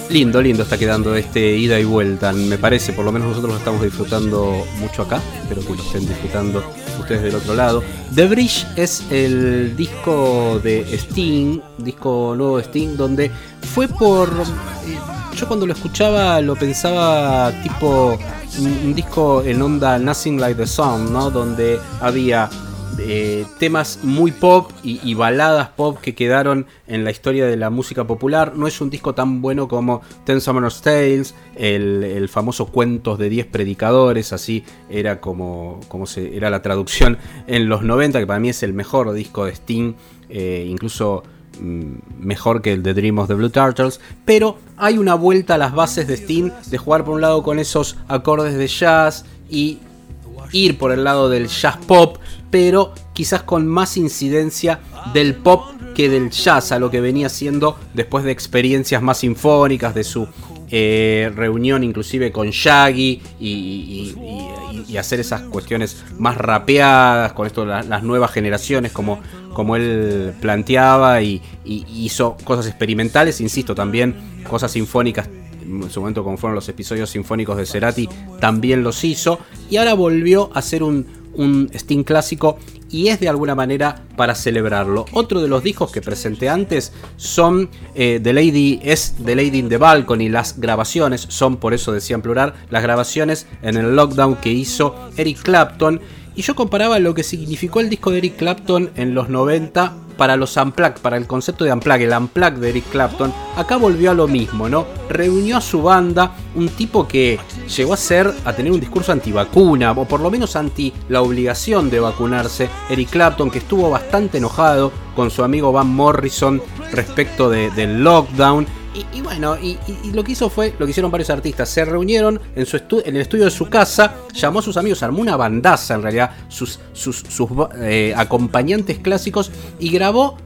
Lindo, lindo está quedando este ida y vuelta, me parece, por lo menos nosotros lo estamos disfrutando mucho acá, espero que lo estén disfrutando ustedes del otro lado. The Bridge es el disco de Sting, disco nuevo de Sting, donde fue por... eh, Yo cuando lo escuchaba lo pensaba tipo un, un disco en onda Nothing Like the Sun, ¿no? Donde había eh, temas muy pop y, baladas pop que quedaron en la historia de la música popular. No es un disco tan bueno como Ten Summer's Tales, el, el famoso Cuentos de 10 Predicadores, así era como, como se, era la traducción en los 90, que para mí es el mejor disco de Sting, eh, incluso mm, mejor que el de Dream of the Blue Turtles, pero hay una vuelta a las bases de Sting de jugar por un lado con esos acordes de jazz y ir por el lado del jazz pop, pero quizás con más incidencia del pop que del jazz, a lo que venía siendo después de experiencias más sinfónicas, de su eh, reunión inclusive con Shaggy y, hacer esas cuestiones más rapeadas, con esto la- las nuevas generaciones, como, como él planteaba, y hizo cosas experimentales, insisto, también cosas sinfónicas en su momento como fueron los episodios sinfónicos de Cerati, también los hizo. Y ahora volvió a hacer un, un Sting clásico y es de alguna manera para celebrarlo. Otro de los discos que presenté antes son eh, The Lady, es The Lady in the Balcony. Las grabaciones son, por eso decía en plural, las grabaciones en el lockdown que hizo Eric Clapton. Y yo comparaba lo que significó el disco de Eric Clapton en los 90 para los Unplugged, para el concepto de Unplugged, el Unplugged de Eric Clapton. Acá volvió a lo mismo, ¿no? Reunió a su banda, un tipo que llegó a ser, a tener un discurso antivacuna, o por lo menos anti la obligación de vacunarse. Eric Clapton, que estuvo bastante enojado con su amigo Van Morrison respecto de- del lockdown. Y, bueno, y, lo que hizo fue lo que hicieron varios artistas. Se reunieron en, su en el estudio de su casa, llamó a sus amigos, armó una bandaza en realidad, sus, sus, sus, eh, acompañantes clásicos y grabó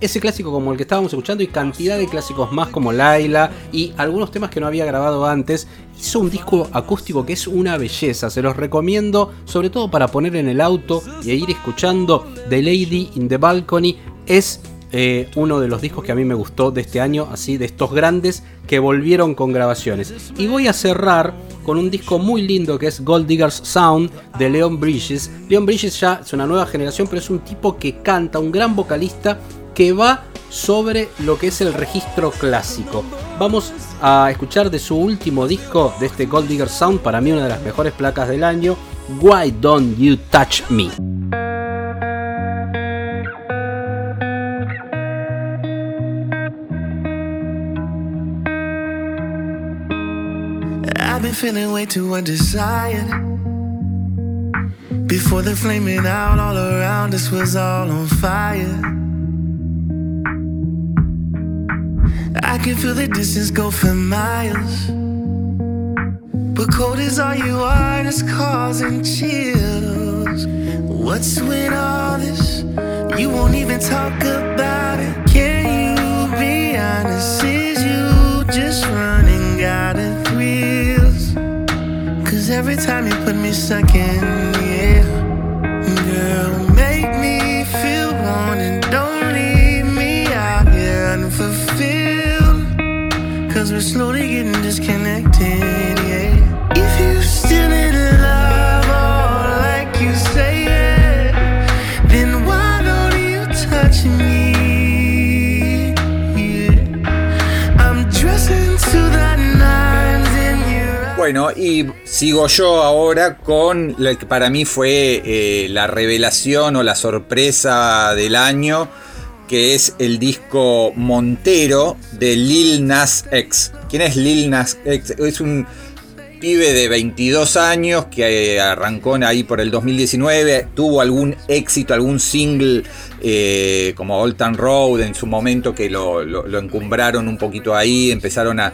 ese clásico como el que estábamos escuchando y cantidad de clásicos más como Laila y algunos temas que no había grabado antes. Hizo un disco acústico que es una belleza, se los recomiendo, sobre todo para poner en el auto y ir escuchando The Lady in the Balcony. Es eh, uno de los discos que a mí me gustó de este año, así de estos grandes que volvieron con grabaciones. Y voy a cerrar con un disco muy lindo que es Gold Diggers Sound de Leon Bridges. Leon Bridges ya es una nueva generación, pero es un tipo que canta, un gran vocalista que va sobre lo que es el registro clásico. Vamos a escuchar de su último disco, de este Gold Digger Sound, para mí una de las mejores placas del año, Why Don't You Touch Me. I've been feeling way too undesired. Before the flaming out all around us was all on fire. I can feel the distance go for miles. But cold is all you are, and it's causing chills. What's with all this? You won't even talk about it. Can you be honest? Is you just running out of? Cause every time you put me second, yeah. Girl, make me feel wanted. Don't leave me out here unfulfilled. Cause we're slowly getting disconnected, yeah. If you still Bueno, y sigo yo ahora con lo que para mí fue eh, la revelación o la sorpresa del año, que es el disco Montero de Lil Nas X. ¿Quién es Lil Nas X? Es un pibe de 22 años que eh, arrancó ahí por el 2019, tuvo algún éxito, algún single eh, como Old Town Road en su momento que lo, encumbraron un poquito ahí, empezaron a,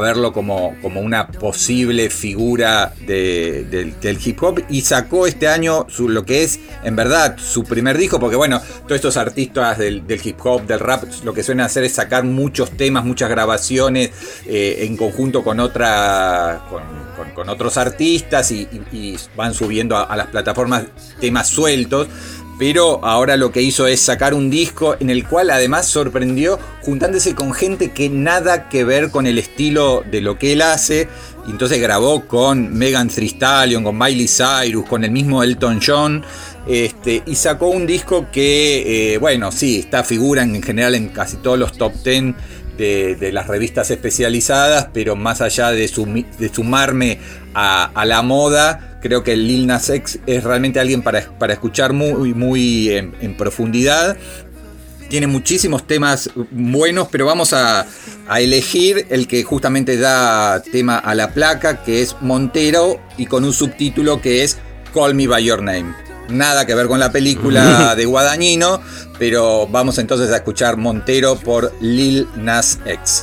verlo como, como una posible figura de- del, hip hop y sacó este año su- lo que es en verdad su primer disco, porque bueno, todos estos artistas del, hip hop, del rap, lo que suelen hacer es sacar muchos temas, muchas grabaciones eh, en conjunto con otra con, otros artistas y, van subiendo a las plataformas temas sueltos. Pero ahora lo que hizo es sacar un disco en el cual además sorprendió juntándose con gente que nada que ver con el estilo de lo que él hace. Y entonces grabó con Megan Thee Stallion, con Miley Cyrus, con el mismo Elton John. Este, y sacó un disco que, eh, bueno, sí, está figura en general en casi todos los top 10 de, las revistas especializadas, pero más allá de, sumarme a la moda, creo que Lil Nas X es realmente alguien para, para escuchar muy, muy en, en profundidad. Tiene muchísimos temas buenos, pero vamos a, a elegir el que justamente da tema a la placa, que es Montero, y con un subtítulo que es Call Me By Your Name. Nada que ver con la película de Guadañino, pero vamos entonces a escuchar Montero por Lil Nas X.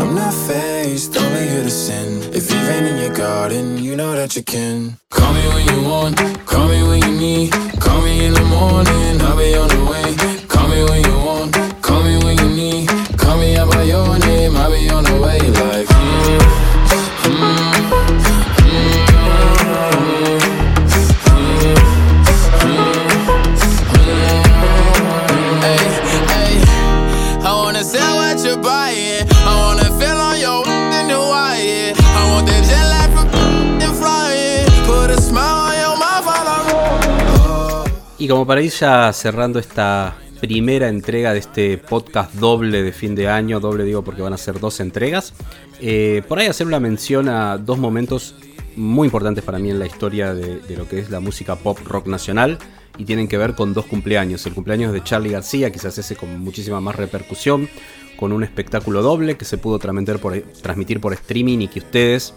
I'm not faced, only here to sin. If you've ain't in your garden, you know that you can. Call me when you want, call me when you need. Call me in the morning, I'll be on the way. Call me when you want, call me when you need. Call me out by your name, I'll be on the way. Like, como para ir ya cerrando esta primera entrega de este podcast doble de fin de año, doble digo porque van a ser dos entregas, eh, por ahí hacer una mención a dos momentos muy importantes para mí en la historia de, lo que es la música pop rock nacional. y tienen que ver con dos cumpleaños. El cumpleaños de Charlie García, quizás ese con muchísima más repercusión, con un espectáculo doble que se pudo transmitir por, transmitir por streaming y que ustedes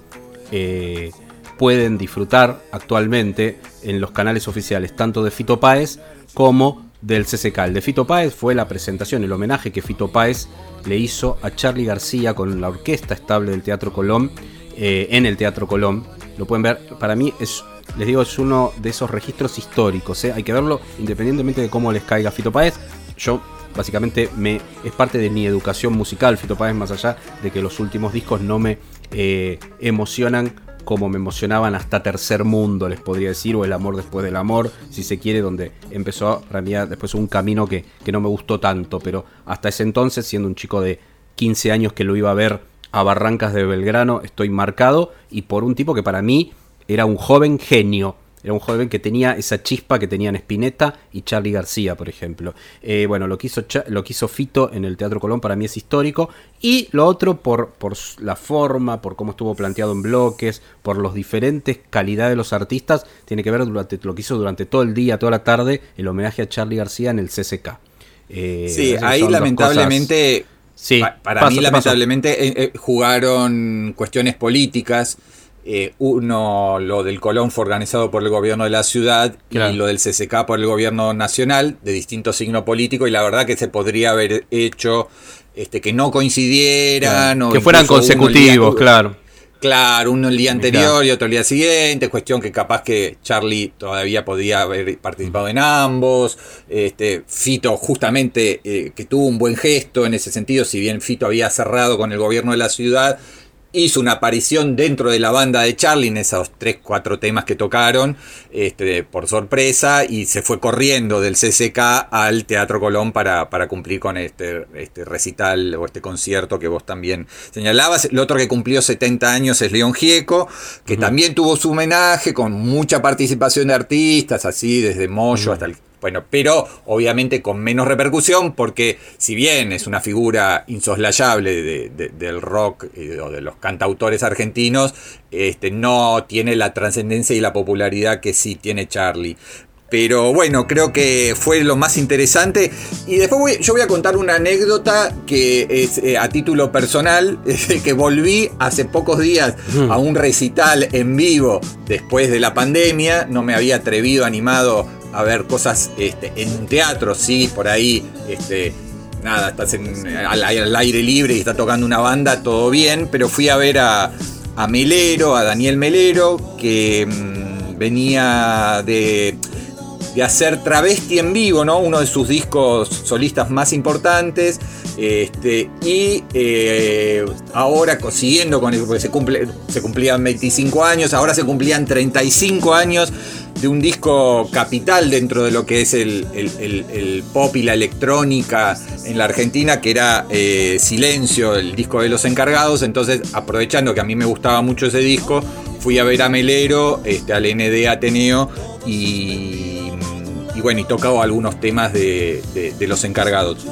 eh, pueden disfrutar actualmente en los canales oficiales, tanto de Fito Páez como del CCK. El de Fito Páez fue la presentación, el homenaje que Fito Páez le hizo a Charlie García con la orquesta estable del Teatro Colón eh, en el Teatro Colón. Lo pueden ver, para mí es, les digo, es uno de esos registros históricos. ¿eh? Hay que verlo independientemente de cómo les caiga Fito Páez. Yo básicamente me, es parte de mi educación musical, Fito Páez, más allá de que los últimos discos no me eh, emocionan como me emocionaban hasta Tercer Mundo, les podría decir, o El Amor Después del Amor, si se quiere, donde empezó para mí después un camino que, que no me gustó tanto, pero hasta ese entonces, siendo un chico de 15 años que lo iba a ver a Barrancas de Belgrano, estoy marcado y por un tipo que para mí era un joven genio. Era un joven que tenía esa chispa que tenían Spinetta y Charlie García, por ejemplo. Eh, bueno, lo que, hizo lo que hizo Fito en el Teatro Colón para mí es histórico. Y lo otro por, por la forma, por cómo estuvo planteado en bloques, por los diferentes calidades de los artistas, tiene que ver durante lo que hizo durante todo el día, toda la tarde, el homenaje a Charlie García en el CCK. Eh, Sí, ahí lamentablemente, Sí, pa- para mí lamentablemente eh, eh, jugaron cuestiones políticas. Eh, uno, lo del Colón fue organizado por el gobierno de la ciudad Claro. y lo del CCK por el gobierno nacional, de distinto signo político, y la verdad que se podría haber hecho este, que no coincidieran. Claro, o que fueran consecutivos, día- claro. Claro, uno el día anterior Claro. y otro el día siguiente, cuestión que capaz que Charlie todavía podía haber participado en ambos, este, Fito justamente eh, que tuvo un buen gesto en ese sentido, si bien Fito había cerrado con el gobierno de la ciudad, hizo una aparición dentro de la banda de Charlie en esos tres, cuatro temas que tocaron, este, por sorpresa, y se fue corriendo del CCK al Teatro Colón para, para cumplir con este, este recital o este concierto que vos también señalabas. El otro que cumplió 70 años es León Gieco, que también tuvo su homenaje con mucha participación de artistas, así desde Moyo hasta el bueno, pero obviamente con menos repercusión, porque si bien es una figura insoslayable de- de- del rock eh, o de los cantautores argentinos, este, no tiene la trascendencia y la popularidad que sí tiene Charlie. Pero bueno, creo que fue lo más interesante. Y después voy- yo voy a contar una anécdota que es eh, a título personal, que volví hace pocos días a un recital en vivo después de la pandemia. No me había atrevido, animado a ver cosas este, en teatro, sí, por ahí. Este, nada, estás en- al, aire libre y está tocando una banda, todo bien, pero fui a ver a, a Melero, a Daniel Melero, que mm, venía de, de hacer Travesti en vivo, ¿no? Uno de sus discos solistas más importantes. Este, y eh, ahora siguiendo con eso, porque se, cumple, se cumplían 25 años, ahora se cumplían 35 años de un disco capital dentro de lo que es el, el- el- el pop y la electrónica en la Argentina, que era eh, Silencio, el disco de los encargados. Entonces, aprovechando que a mí me gustaba mucho ese disco, fui a ver a Melero, este, al ND Ateneo y, y bueno, y tocaba algunos temas de, de- de los encargados.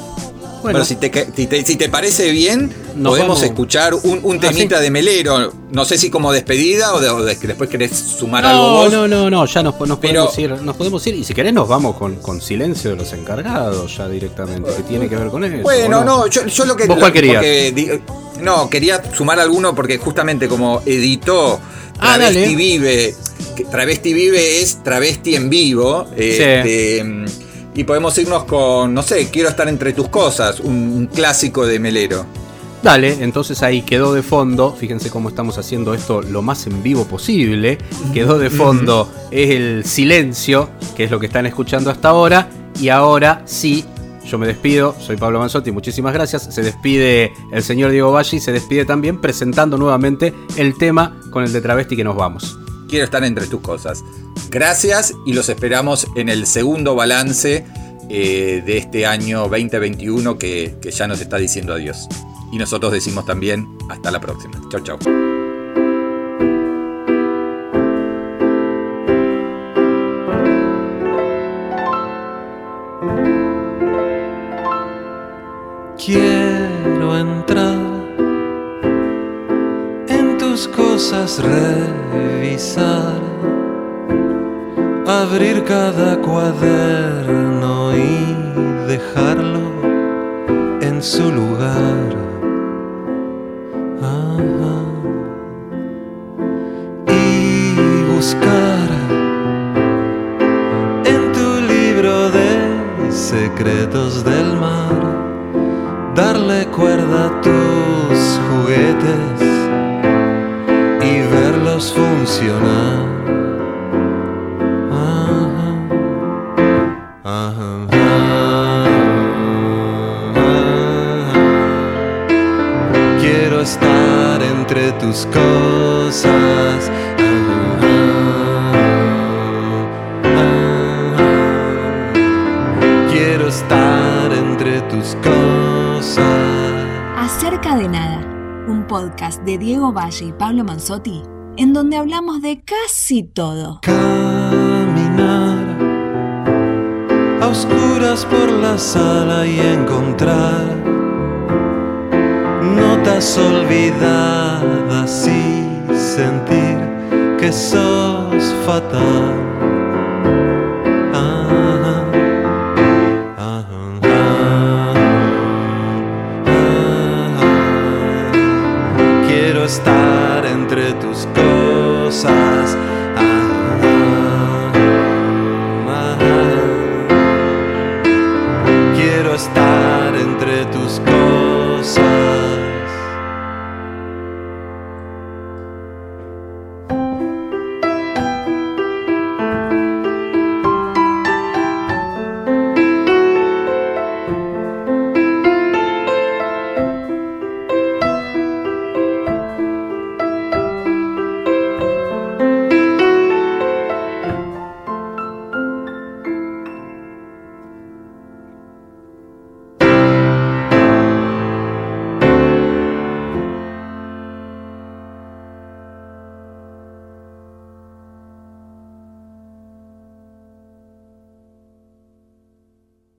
Bueno, si, te, si, te, si te parece bien, podemos vamos. escuchar un, un Ah, temita sí. de Melero. No sé si como despedida o, de- o después querés sumar algo vos. no, no, no, ya nos, nos Pero- podemos ir, nos podemos ir. Y si querés nos vamos con, con silencio de los encargados ya directamente, que tiene que ver con eso. Bueno, ¿o no, yo, yo lo que. ¿Vos cuál querías? porque no, quería sumar alguno porque justamente como editó Ah, Travesti dale. Vive, Travesti Vive es Travesti en vivo. este, y podemos irnos con, no sé, Quiero estar entre tus cosas, un, un clásico de Melero. Dale, entonces ahí quedó de fondo, fíjense cómo estamos haciendo esto lo más en vivo posible, quedó de fondo el silencio, que es lo que están escuchando hasta ahora, y ahora sí, yo me despido, soy Pablo Manzotti, muchísimas gracias, se despide el señor Diego Valle se despide también presentando nuevamente el tema con el de travesti que nos vamos. Quiero estar entre tus cosas. Gracias y los esperamos en el segundo balance eh, de este año 2021 que, que ya nos está diciendo adiós. Y nosotros decimos también hasta la próxima. Chau, chau. Abrir cada cuaderno y dejarlo en su lugar. Y buscar en tu libro de secretos Quiero estar entre tus cosas. Quiero estar entre tus cosas. Acerca de nada, un podcast de Diego Valle y Pablo Manzotti, en donde hablamos de casi todo. Caminar a oscuras por la sala y encontrar notas olvidadas y sentir que sos fatal.